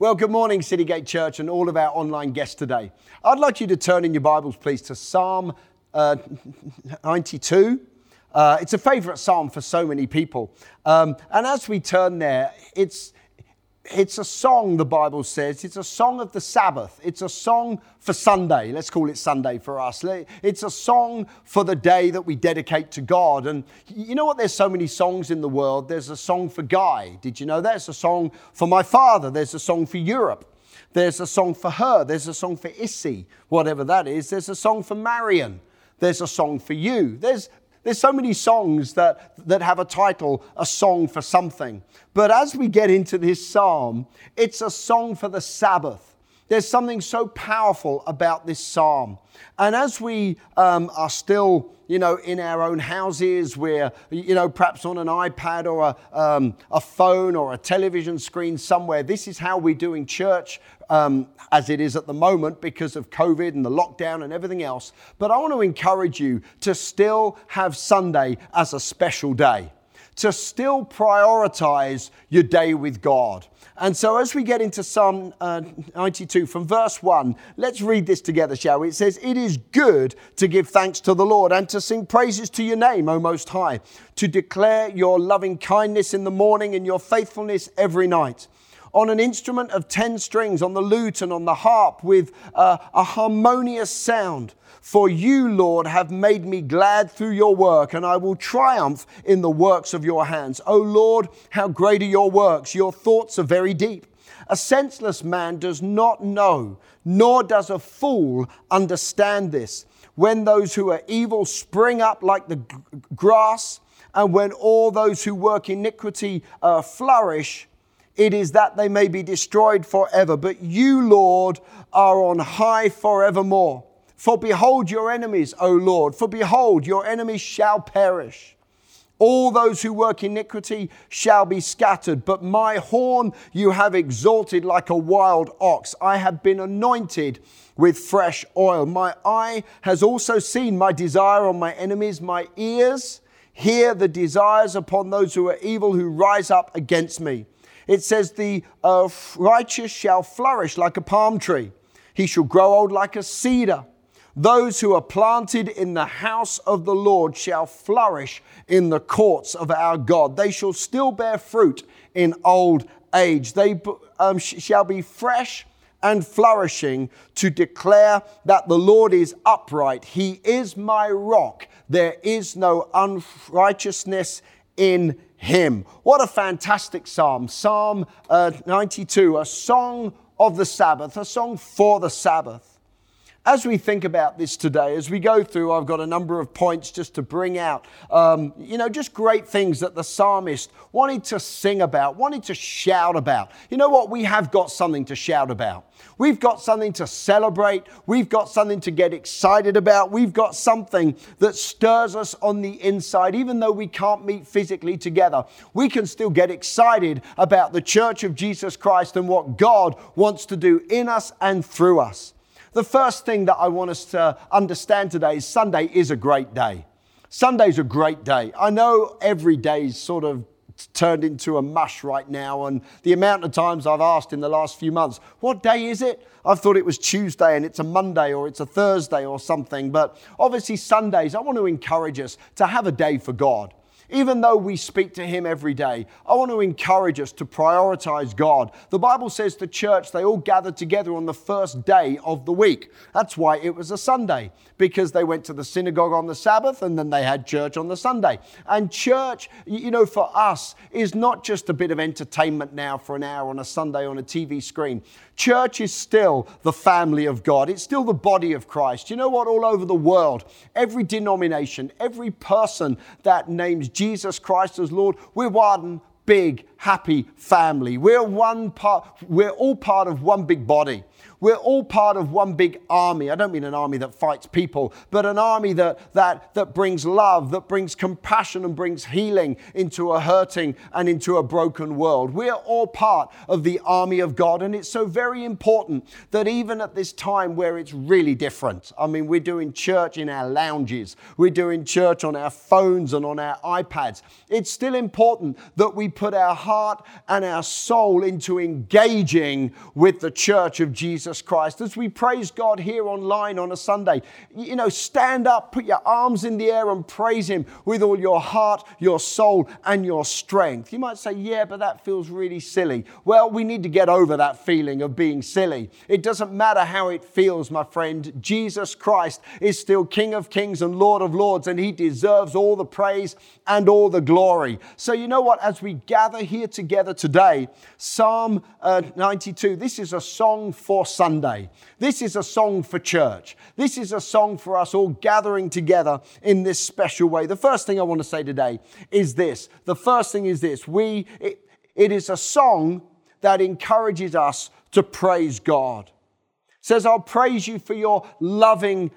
Well, good morning, Citygate Church, and all of our online guests today. I'd like you to turn in your Bibles, please, to Psalm uh, 92. Uh, it's a favorite psalm for so many people. Um, and as we turn there, it's, it's a song, the Bible says. It's a song of the Sabbath. It's a song for Sunday. Let's call it Sunday for us. It's a song for the day that we dedicate to God. And you know what? There's so many songs in the world. There's a song for Guy. Did you know that? There's a song for my father. There's a song for Europe. There's a song for her. There's a song for Issy, whatever that is. There's a song for Marion. There's a song for you. There's there's so many songs that, that have a title, a song for something. But as we get into this psalm, it's a song for the Sabbath. There's something so powerful about this psalm. And as we um, are still, you know, in our own houses, we're, you know, perhaps on an iPad or a, um, a phone or a television screen somewhere, this is how we're doing church um, as it is at the moment because of COVID and the lockdown and everything else. But I want to encourage you to still have Sunday as a special day, to still prioritize your day with God. And so, as we get into Psalm uh, 92 from verse 1, let's read this together, shall we? It says, It is good to give thanks to the Lord and to sing praises to your name, O Most High, to declare your loving kindness in the morning and your faithfulness every night on an instrument of 10 strings, on the lute and on the harp with uh, a harmonious sound. For you, Lord, have made me glad through your work, and I will triumph in the works of your hands. O Lord, how great are your works! Your thoughts are very deep. A senseless man does not know, nor does a fool understand this. When those who are evil spring up like the g- grass, and when all those who work iniquity uh, flourish, it is that they may be destroyed forever. But you, Lord, are on high forevermore. For behold your enemies, O Lord, for behold your enemies shall perish. All those who work iniquity shall be scattered, but my horn you have exalted like a wild ox. I have been anointed with fresh oil. My eye has also seen my desire on my enemies, my ears hear the desires upon those who are evil who rise up against me. It says, The uh, righteous shall flourish like a palm tree, he shall grow old like a cedar. Those who are planted in the house of the Lord shall flourish in the courts of our God. They shall still bear fruit in old age. They um, shall be fresh and flourishing to declare that the Lord is upright. He is my rock. There is no unrighteousness in him. What a fantastic psalm. Psalm uh, 92, a song of the Sabbath, a song for the Sabbath. As we think about this today, as we go through, I've got a number of points just to bring out, um, you know, just great things that the psalmist wanted to sing about, wanted to shout about. You know what? We have got something to shout about. We've got something to celebrate. We've got something to get excited about. We've got something that stirs us on the inside. Even though we can't meet physically together, we can still get excited about the church of Jesus Christ and what God wants to do in us and through us. The first thing that I want us to understand today is Sunday is a great day. Sunday's a great day. I know every day is sort of turned into a mush right now. And the amount of times I've asked in the last few months, what day is it? I've thought it was Tuesday and it's a Monday or it's a Thursday or something. But obviously, Sundays, I want to encourage us to have a day for God. Even though we speak to Him every day, I want to encourage us to prioritize God. The Bible says the church, they all gathered together on the first day of the week. That's why it was a Sunday, because they went to the synagogue on the Sabbath and then they had church on the Sunday. And church, you know, for us is not just a bit of entertainment now for an hour on a Sunday on a TV screen. Church is still the family of God. It's still the body of Christ. You know what? All over the world, every denomination, every person that names Jesus Christ as Lord, we're one big, happy family. We're one part, we're all part of one big body. We're all part of one big army. I don't mean an army that fights people, but an army that, that, that brings love, that brings compassion and brings healing into a hurting and into a broken world. We're all part of the army of God. And it's so very important that even at this time where it's really different, I mean, we're doing church in our lounges, we're doing church on our phones and on our iPads, it's still important that we put our heart and our soul into engaging with the church of Jesus Christ. As we praise God here online on a Sunday, you know, stand up, put your arms in the air and praise Him with all your heart, your soul, and your strength. You might say, yeah, but that feels really silly. Well, we need to get over that feeling of being silly. It doesn't matter how it feels, my friend. Jesus Christ is still King of Kings and Lord of Lords, and He deserves all the praise and all the glory. So, you know what? As we gather here together today, Psalm uh, 92, this is a song for Sunday. This is a song for church. This is a song for us all gathering together in this special way. The first thing I want to say today is this. The first thing is this. We, it, it is a song that encourages us to praise God says, I'll praise you for your loving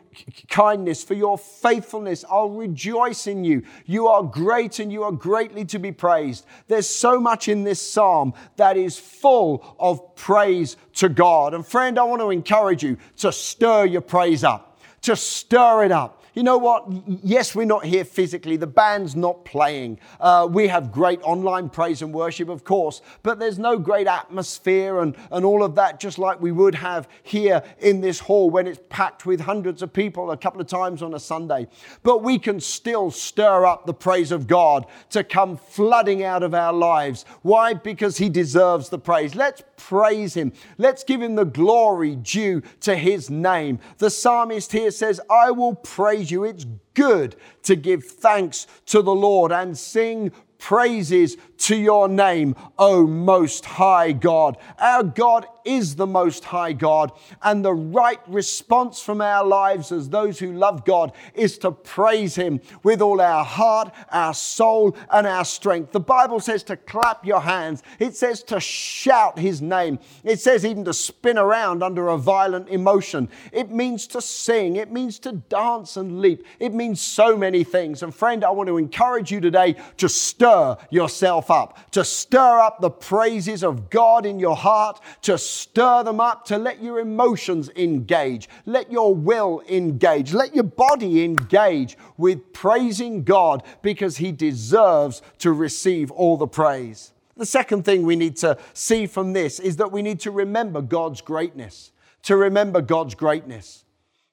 kindness, for your faithfulness. I'll rejoice in you. You are great and you are greatly to be praised. There's so much in this psalm that is full of praise to God. And friend, I want to encourage you to stir your praise up, to stir it up you know what? Yes, we're not here physically. The band's not playing. Uh, we have great online praise and worship, of course, but there's no great atmosphere and, and all of that, just like we would have here in this hall when it's packed with hundreds of people a couple of times on a Sunday. But we can still stir up the praise of God to come flooding out of our lives. Why? Because He deserves the praise. Let's praise Him. Let's give Him the glory due to His name. The psalmist here says, I will praise you. It's good to give thanks to the Lord and sing praises to your name, O Most High God. Our God is the Most High God. And the right response from our lives as those who love God is to praise Him with all our heart, our soul, and our strength. The Bible says to clap your hands, it says to shout His name, it says even to spin around under a violent emotion. It means to sing, it means to dance and leap, it means so many things. And friend, I want to encourage you today to stir yourself up, to stir up the praises of God in your heart, to stir them up, to let your emotions engage, let your will engage, let your body engage with praising God because He deserves to receive all the praise. The second thing we need to see from this is that we need to remember God's greatness, to remember God's greatness.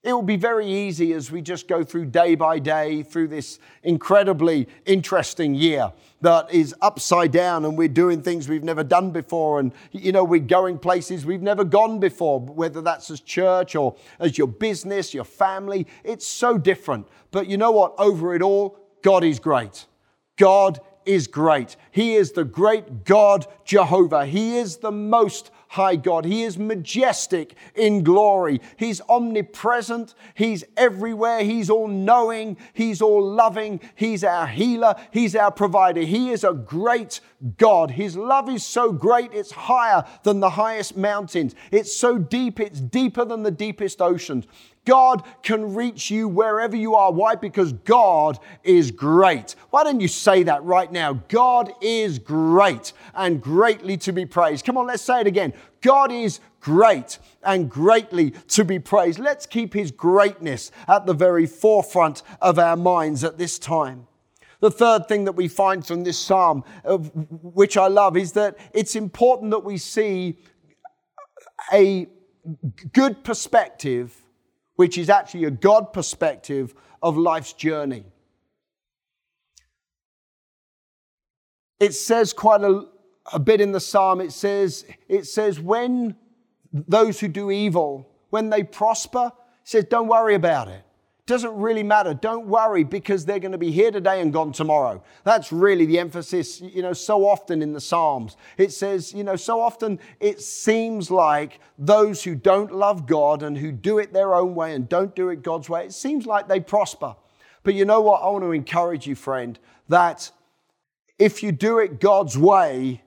It will be very easy as we just go through day by day through this incredibly interesting year that is upside down and we're doing things we've never done before. And you know we're going places we've never gone before whether that's as church or as your business your family. It's so different. But you know what? Over it all God is great. God is great. He is the great God Jehovah. He is the most high God. He is majestic in glory. He's omnipresent. He's everywhere. He's all knowing. He's all loving. He's our healer. He's our provider. He is a great God. His love is so great, it's higher than the highest mountains. It's so deep, it's deeper than the deepest oceans. God can reach you wherever you are. Why? Because God is great. Why don't you say that right now? God is great and greatly to be praised. Come on, let's say it again. God is great and greatly to be praised. Let's keep his greatness at the very forefront of our minds at this time. The third thing that we find from this psalm, uh, which I love, is that it's important that we see a good perspective which is actually a God perspective of life's journey. It says quite a, a bit in the psalm, it says, it says, when those who do evil, when they prosper, says, don't worry about it. Doesn't really matter. Don't worry because they're going to be here today and gone tomorrow. That's really the emphasis, you know, so often in the Psalms. It says, you know, so often it seems like those who don't love God and who do it their own way and don't do it God's way, it seems like they prosper. But you know what? I want to encourage you, friend, that if you do it God's way,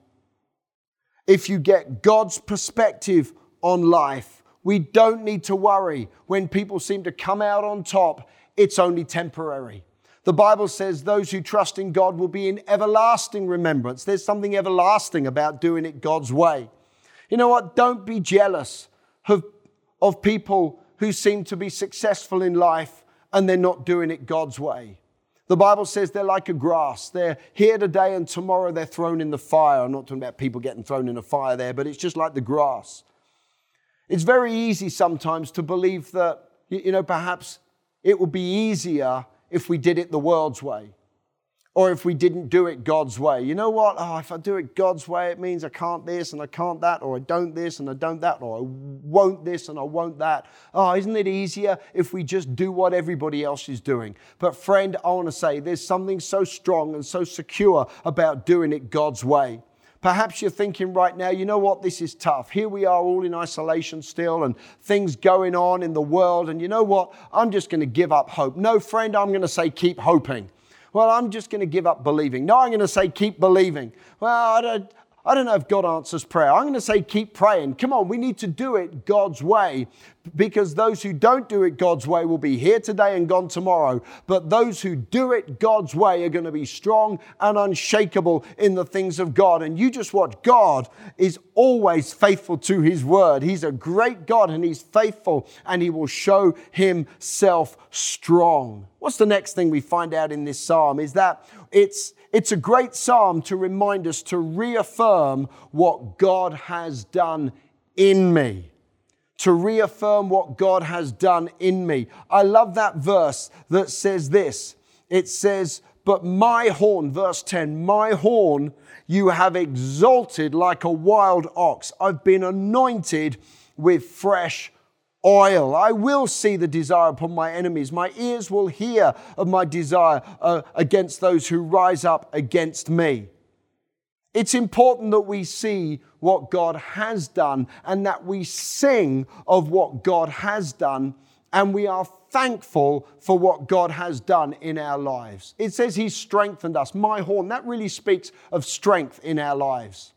if you get God's perspective on life, we don't need to worry when people seem to come out on top. It's only temporary. The Bible says those who trust in God will be in everlasting remembrance. There's something everlasting about doing it God's way. You know what? Don't be jealous of, of people who seem to be successful in life and they're not doing it God's way. The Bible says they're like a grass. They're here today and tomorrow they're thrown in the fire. I'm not talking about people getting thrown in a fire there, but it's just like the grass. It's very easy sometimes to believe that, you know, perhaps it would be easier if we did it the world's way or if we didn't do it God's way. You know what? Oh, if I do it God's way, it means I can't this and I can't that, or I don't this and I don't that, or I won't this and I won't that. Oh, isn't it easier if we just do what everybody else is doing? But, friend, I want to say there's something so strong and so secure about doing it God's way. Perhaps you're thinking right now, you know what, this is tough. Here we are all in isolation still and things going on in the world. And you know what? I'm just going to give up hope. No, friend, I'm going to say keep hoping well, I'm just going to give up believing. No, I'm going to say keep believing. Well, I don't, I don't know if God answers prayer. I'm going to say keep praying. Come on, we need to do it God's way because those who don't do it God's way will be here today and gone tomorrow. But those who do it God's way are going to be strong and unshakable in the things of God. And you just watch, God is always faithful to his word. He's a great God and he's faithful and he will show himself strong. What's the next thing we find out in this psalm is that it's it's a great psalm to remind us to reaffirm what God has done in me. To reaffirm what God has done in me. I love that verse that says this. It says, But my horn, verse 10, my horn you have exalted like a wild ox. I've been anointed with fresh oil. I will see the desire upon my enemies. My ears will hear of my desire uh, against those who rise up against me. It's important that we see what God has done and that we sing of what God has done and we are thankful for what God has done in our lives. It says He's strengthened us. My horn, that really speaks of strength in our lives.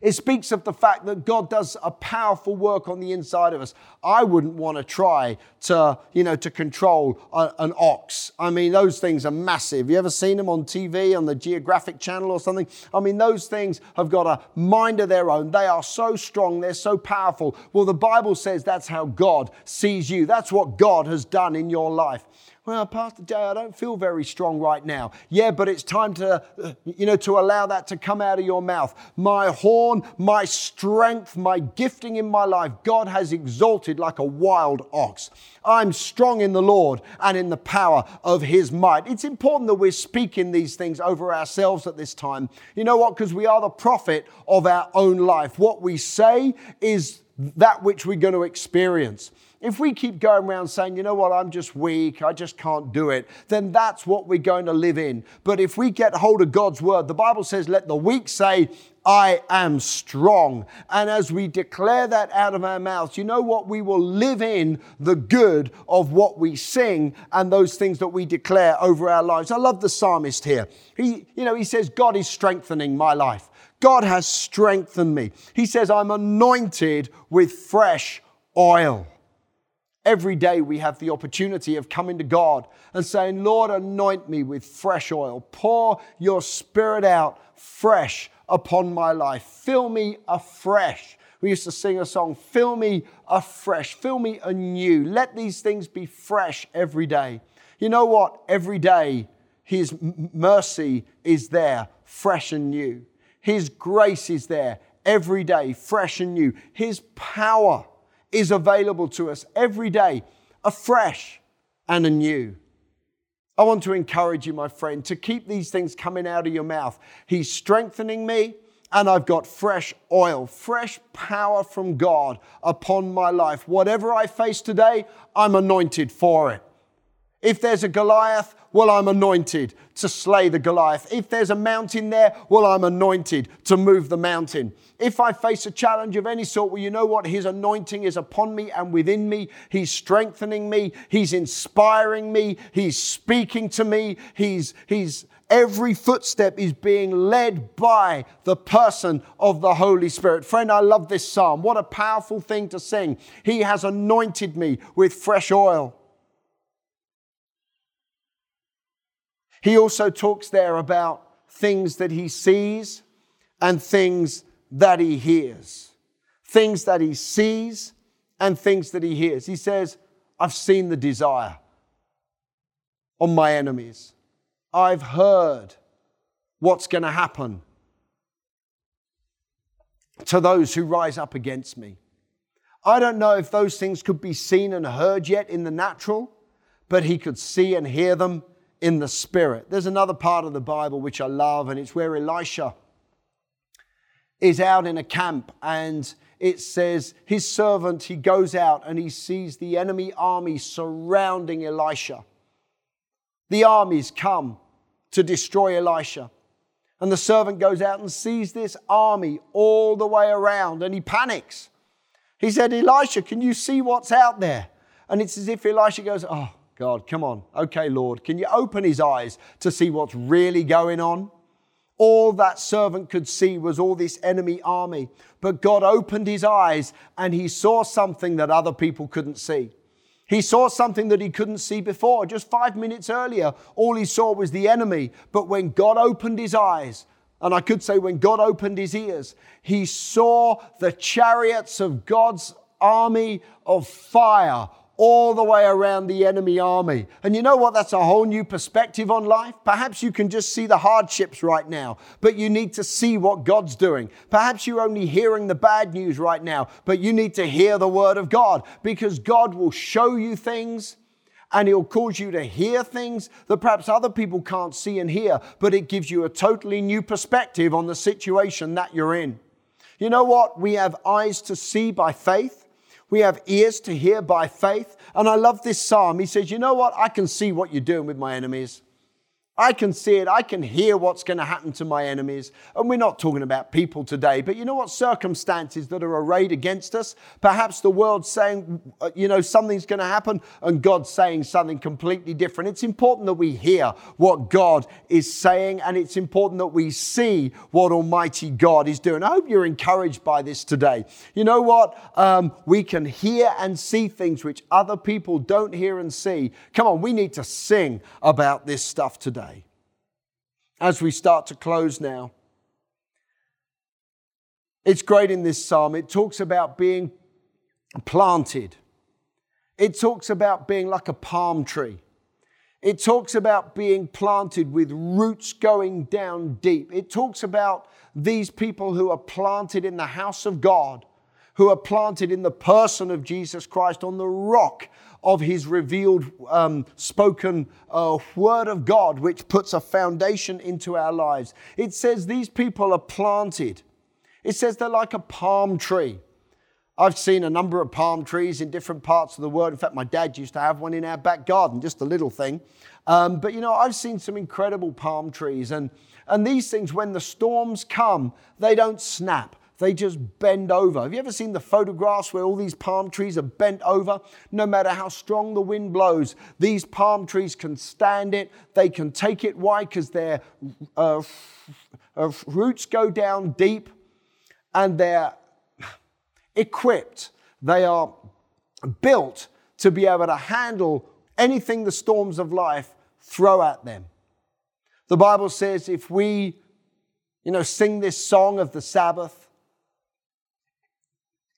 It speaks of the fact that God does a powerful work on the inside of us. I wouldn't want to try to, you know, to control a, an ox. I mean, those things are massive. You ever seen them on TV, on the Geographic Channel or something? I mean, those things have got a mind of their own. They are so strong, they're so powerful. Well, the Bible says that's how God sees you. That's what God has done in your life. Well, Pastor Jay, I don't feel very strong right now. Yeah, but it's time to, uh, you know, to allow that to come out of your mouth. My horn, my strength, my gifting in my life, God has exalted like a wild ox. I'm strong in the Lord and in the power of his might. It's important that we're speaking these things over ourselves at this time. You know what? Because we are the prophet of our own life. What we say is that which we're going to experience. If we keep going around saying, you know what, I'm just weak, I just can't do it, then that's what we're going to live in. But if we get hold of God's word, the Bible says, let the weak say, I am strong. And as we declare that out of our mouths, you know what? We will live in the good of what we sing and those things that we declare over our lives. I love the psalmist here. He, you know, he says, God is strengthening my life. God has strengthened me. He says, I'm anointed with fresh oil. Every day we have the opportunity of coming to God and saying, Lord, anoint me with fresh oil. Pour your spirit out fresh upon my life. Fill me afresh. We used to sing a song, Fill me afresh, fill me anew. Let these things be fresh every day. You know what? Every day, His mercy is there, fresh and new. His grace is there every day, fresh and new. His power is available to us every day, afresh and anew. I want to encourage you, my friend, to keep these things coming out of your mouth. He's strengthening me, and I've got fresh oil, fresh power from God upon my life. Whatever I face today, I'm anointed for it. If there's a Goliath, well, I'm anointed to slay the Goliath. If there's a mountain there, well, I'm anointed to move the mountain. If I face a challenge of any sort, well, you know what? His anointing is upon me and within me. He's strengthening me. He's inspiring me. He's speaking to me. He's, he's, every footstep is being led by the person of the Holy Spirit. Friend, I love this psalm. What a powerful thing to sing. He has anointed me with fresh oil. He also talks there about things that he sees and things that he hears. Things that he sees and things that he hears. He says, I've seen the desire on my enemies. I've heard what's going to happen to those who rise up against me. I don't know if those things could be seen and heard yet in the natural, but he could see and hear them in the spirit. There's another part of the Bible which I love, and it's where Elisha is out in a camp and it says his servant he goes out and he sees the enemy army surrounding Elisha. The armies come to destroy Elisha. And the servant goes out and sees this army all the way around and he panics. He said, Elisha, can you see what's out there? And it's as if Elisha goes, Oh, God, come on. Okay, Lord, can you open his eyes to see what's really going on? All that servant could see was all this enemy army. But God opened his eyes and he saw something that other people couldn't see. He saw something that he couldn't see before. Just five minutes earlier, all he saw was the enemy. But when God opened his eyes, and I could say when God opened his ears, he saw the chariots of God's army of fire all the way around the enemy army. And you know what? That's a whole new perspective on life. Perhaps you can just see the hardships right now, but you need to see what God's doing. Perhaps you're only hearing the bad news right now, but you need to hear the word of God because God will show you things and He'll cause you to hear things that perhaps other people can't see and hear, but it gives you a totally new perspective on the situation that you're in. You know what? We have eyes to see by faith. We have ears to hear by faith. And I love this psalm. He says, You know what? I can see what you're doing with my enemies. I can see it. I can hear what's going to happen to my enemies. And we're not talking about people today, but you know what? Circumstances that are arrayed against us. Perhaps the world's saying, uh, you know, something's going to happen, and God's saying something completely different. It's important that we hear what God is saying, and it's important that we see what Almighty God is doing. I hope you're encouraged by this today. You know what? Um, we can hear and see things which other people don't hear and see. Come on, we need to sing about this stuff today as we start to close now. It's great in this psalm. It talks about being planted, it talks about being like a palm tree. It talks about being planted with roots going down deep. It talks about these people who are planted in the house of God, who are planted in the person of Jesus Christ on the rock of his revealed, um, spoken uh, word of God, which puts a foundation into our lives. It says these people are planted. It says they're like a palm tree. I've seen a number of palm trees in different parts of the world. In fact, my dad used to have one in our back garden, just a little thing. Um, but you know, I've seen some incredible palm trees, and, and these things, when the storms come, they don't snap they just bend over. Have you ever seen the photographs where all these palm trees are bent over? No matter how strong the wind blows, these palm trees can stand it. They can take it. Why? Because their uh, uh, roots go down deep and they're equipped. They are built to be able to handle anything the storms of life throw at them. The Bible says if we, you know, sing this song of the Sabbath,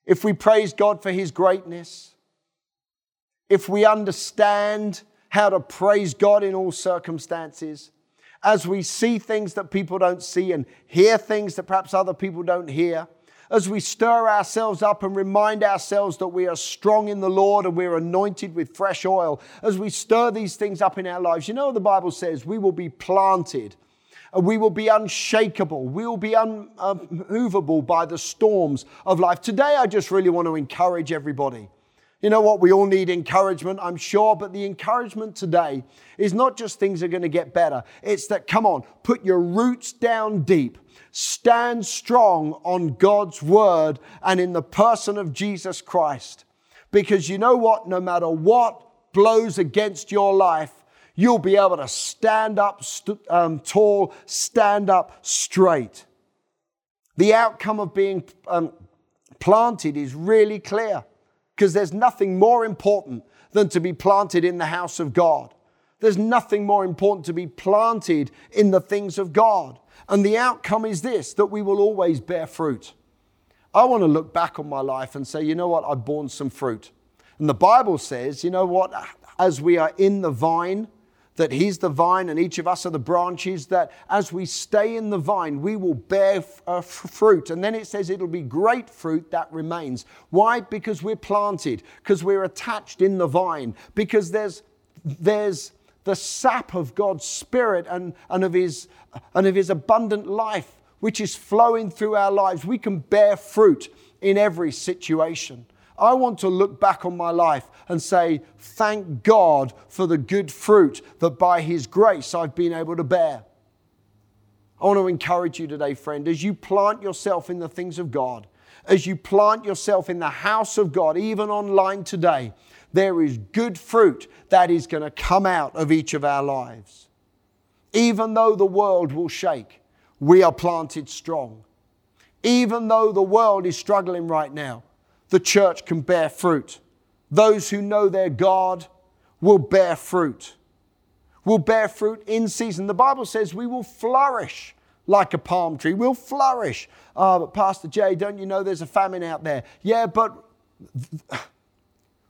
if we praise God for His greatness, if we understand how to praise God in all circumstances, as we see things that people don't see and hear things that perhaps other people don't hear, as we stir ourselves up and remind ourselves that we are strong in the Lord and we're anointed with fresh oil, as we stir these things up in our lives, you know the Bible says? We will be planted we will be unshakable. We will be unmovable by the storms of life. Today, I just really want to encourage everybody. You know what? We all need encouragement, I'm sure, but the encouragement today is not just things are going to get better. It's that, come on, put your roots down deep. Stand strong on God's word and in the person of Jesus Christ. Because you know what? No matter what blows against your life, you'll be able to stand up st- um, tall, stand up straight. The outcome of being um, planted is really clear because there's nothing more important than to be planted in the house of God. There's nothing more important to be planted in the things of God. And the outcome is this that we will always bear fruit. I want to look back on my life and say, you know what, I've borne some fruit. And the Bible says, you know what, as we are in the vine, that He's the vine and each of us are the branches, that as we stay in the vine, we will bear f- uh, fruit. And then it says it'll be great fruit that remains. Why? Because we're planted, because we're attached in the vine, because there's, there's the sap of God's Spirit and, and, of his, and of His abundant life, which is flowing through our lives. We can bear fruit in every situation. I want to look back on my life and say, Thank God for the good fruit that by His grace I've been able to bear. I want to encourage you today, friend, as you plant yourself in the things of God, as you plant yourself in the house of God, even online today, there is good fruit that is going to come out of each of our lives. Even though the world will shake, we are planted strong. Even though the world is struggling right now, the church can bear fruit. Those who know their God will bear fruit. Will bear fruit in season. The Bible says we will flourish like a palm tree. We'll flourish. Oh, but Pastor Jay, don't you know there's a famine out there? Yeah, but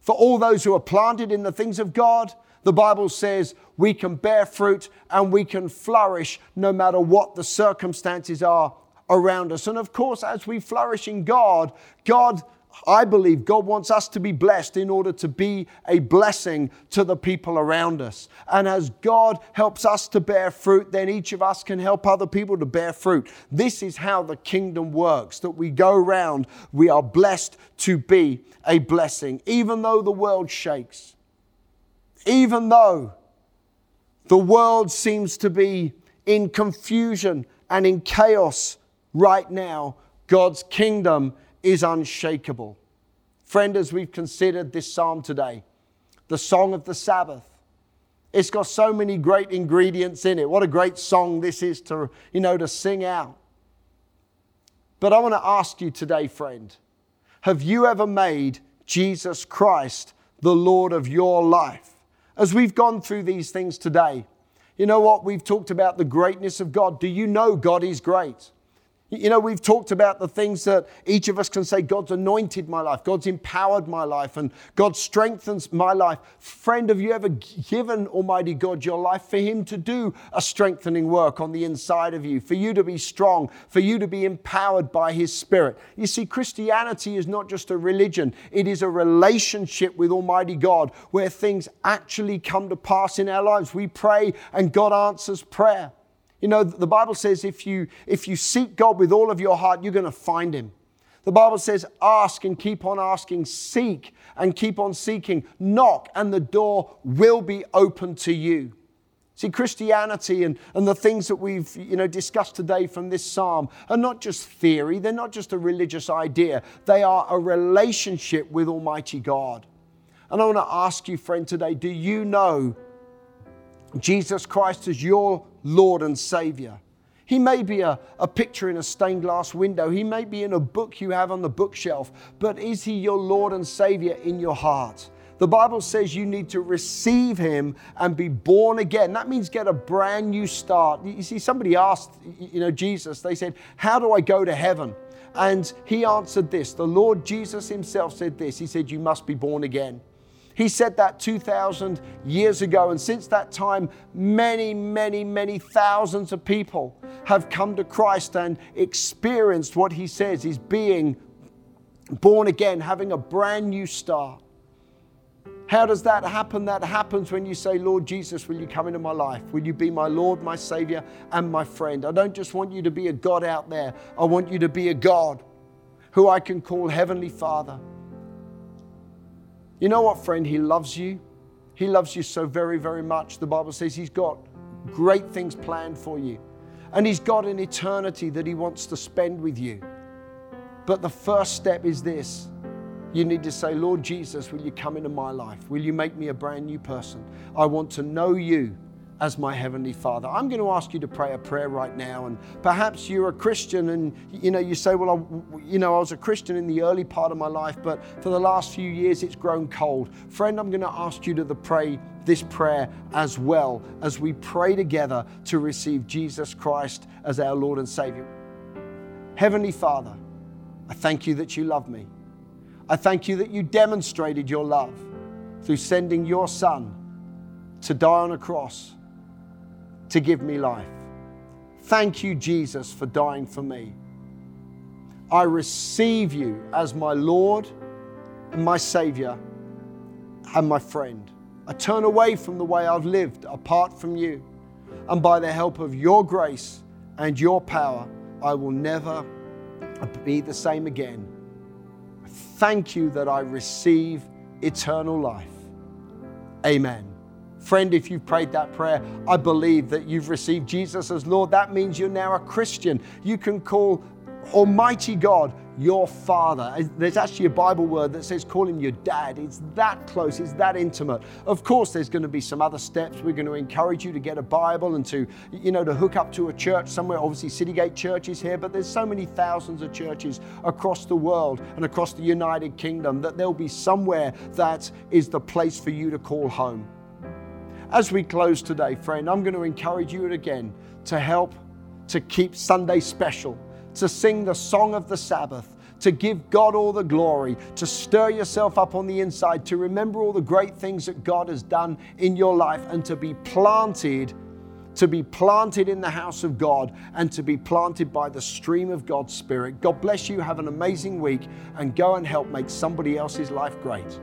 for all those who are planted in the things of God, the Bible says we can bear fruit and we can flourish no matter what the circumstances are around us. And of course, as we flourish in God, God I believe God wants us to be blessed in order to be a blessing to the people around us. And as God helps us to bear fruit, then each of us can help other people to bear fruit. This is how the kingdom works that we go around, we are blessed to be a blessing, even though the world shakes, even though the world seems to be in confusion and in chaos right now. God's kingdom is unshakable. Friend, as we've considered this psalm today, the song of the Sabbath, it's got so many great ingredients in it. What a great song this is to, you know, to sing out. But I want to ask you today, friend, have you ever made Jesus Christ the Lord of your life? As we've gone through these things today, you know what? We've talked about the greatness of God. Do you know God is great? You know, we've talked about the things that each of us can say God's anointed my life, God's empowered my life, and God strengthens my life. Friend, have you ever given Almighty God your life for Him to do a strengthening work on the inside of you, for you to be strong, for you to be empowered by His Spirit? You see, Christianity is not just a religion, it is a relationship with Almighty God where things actually come to pass in our lives. We pray and God answers prayer. You know, the Bible says if you, if you seek God with all of your heart, you're going to find Him. The Bible says, ask and keep on asking, seek and keep on seeking, knock, and the door will be open to you. See, Christianity and, and the things that we've you know, discussed today from this psalm are not just theory, they're not just a religious idea, they are a relationship with Almighty God. And I want to ask you, friend, today do you know Jesus Christ as your Lord and Savior. He may be a, a picture in a stained glass window. He may be in a book you have on the bookshelf. But is He your Lord and Savior in your heart? The Bible says you need to receive Him and be born again. That means get a brand new start. You see, somebody asked, you know, Jesus, they said, How do I go to heaven? And He answered this. The Lord Jesus Himself said this He said, You must be born again. He said that 2,000 years ago. And since that time, many, many, many thousands of people have come to Christ and experienced what he says is being born again, having a brand new start. How does that happen? That happens when you say, Lord Jesus, will you come into my life? Will you be my Lord, my Savior, and my friend? I don't just want you to be a God out there, I want you to be a God who I can call Heavenly Father. You know what, friend? He loves you. He loves you so very, very much. The Bible says He's got great things planned for you. And He's got an eternity that He wants to spend with you. But the first step is this you need to say, Lord Jesus, will you come into my life? Will you make me a brand new person? I want to know you as my heavenly father. I'm going to ask you to pray a prayer right now and perhaps you're a christian and you know you say well I, you know i was a christian in the early part of my life but for the last few years it's grown cold. Friend i'm going to ask you to the pray this prayer as well as we pray together to receive jesus christ as our lord and savior. Heavenly father i thank you that you love me. I thank you that you demonstrated your love through sending your son to die on a cross to give me life. Thank you, Jesus, for dying for me. I receive you as my Lord and my Savior and my friend. I turn away from the way I've lived apart from you. And by the help of your grace and your power, I will never be the same again. Thank you that I receive eternal life. Amen. Friend, if you've prayed that prayer, I believe that you've received Jesus as Lord. That means you're now a Christian. You can call Almighty God your Father. Uh, there's actually a Bible word that says call him your dad. It's that close, it's that intimate. Of course, there's going to be some other steps. We're going to encourage you to get a Bible and to, you know, to hook up to a church somewhere. Obviously, Citygate Church is here, but there's so many thousands of churches across the world and across the United Kingdom that there'll be somewhere that is the place for you to call home. As we close today, friend, I'm going to encourage you again to help to keep Sunday special, to sing the song of the Sabbath, to give God all the glory, to stir yourself up on the inside, to remember all the great things that God has done in your life, and to be planted, to be planted in the house of God, and to be planted by the stream of God's Spirit. God bless you. Have an amazing week, and go and help make somebody else's life great.